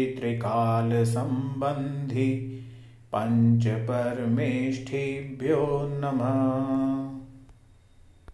त्रिकालसम्बन्धि पञ्च नमः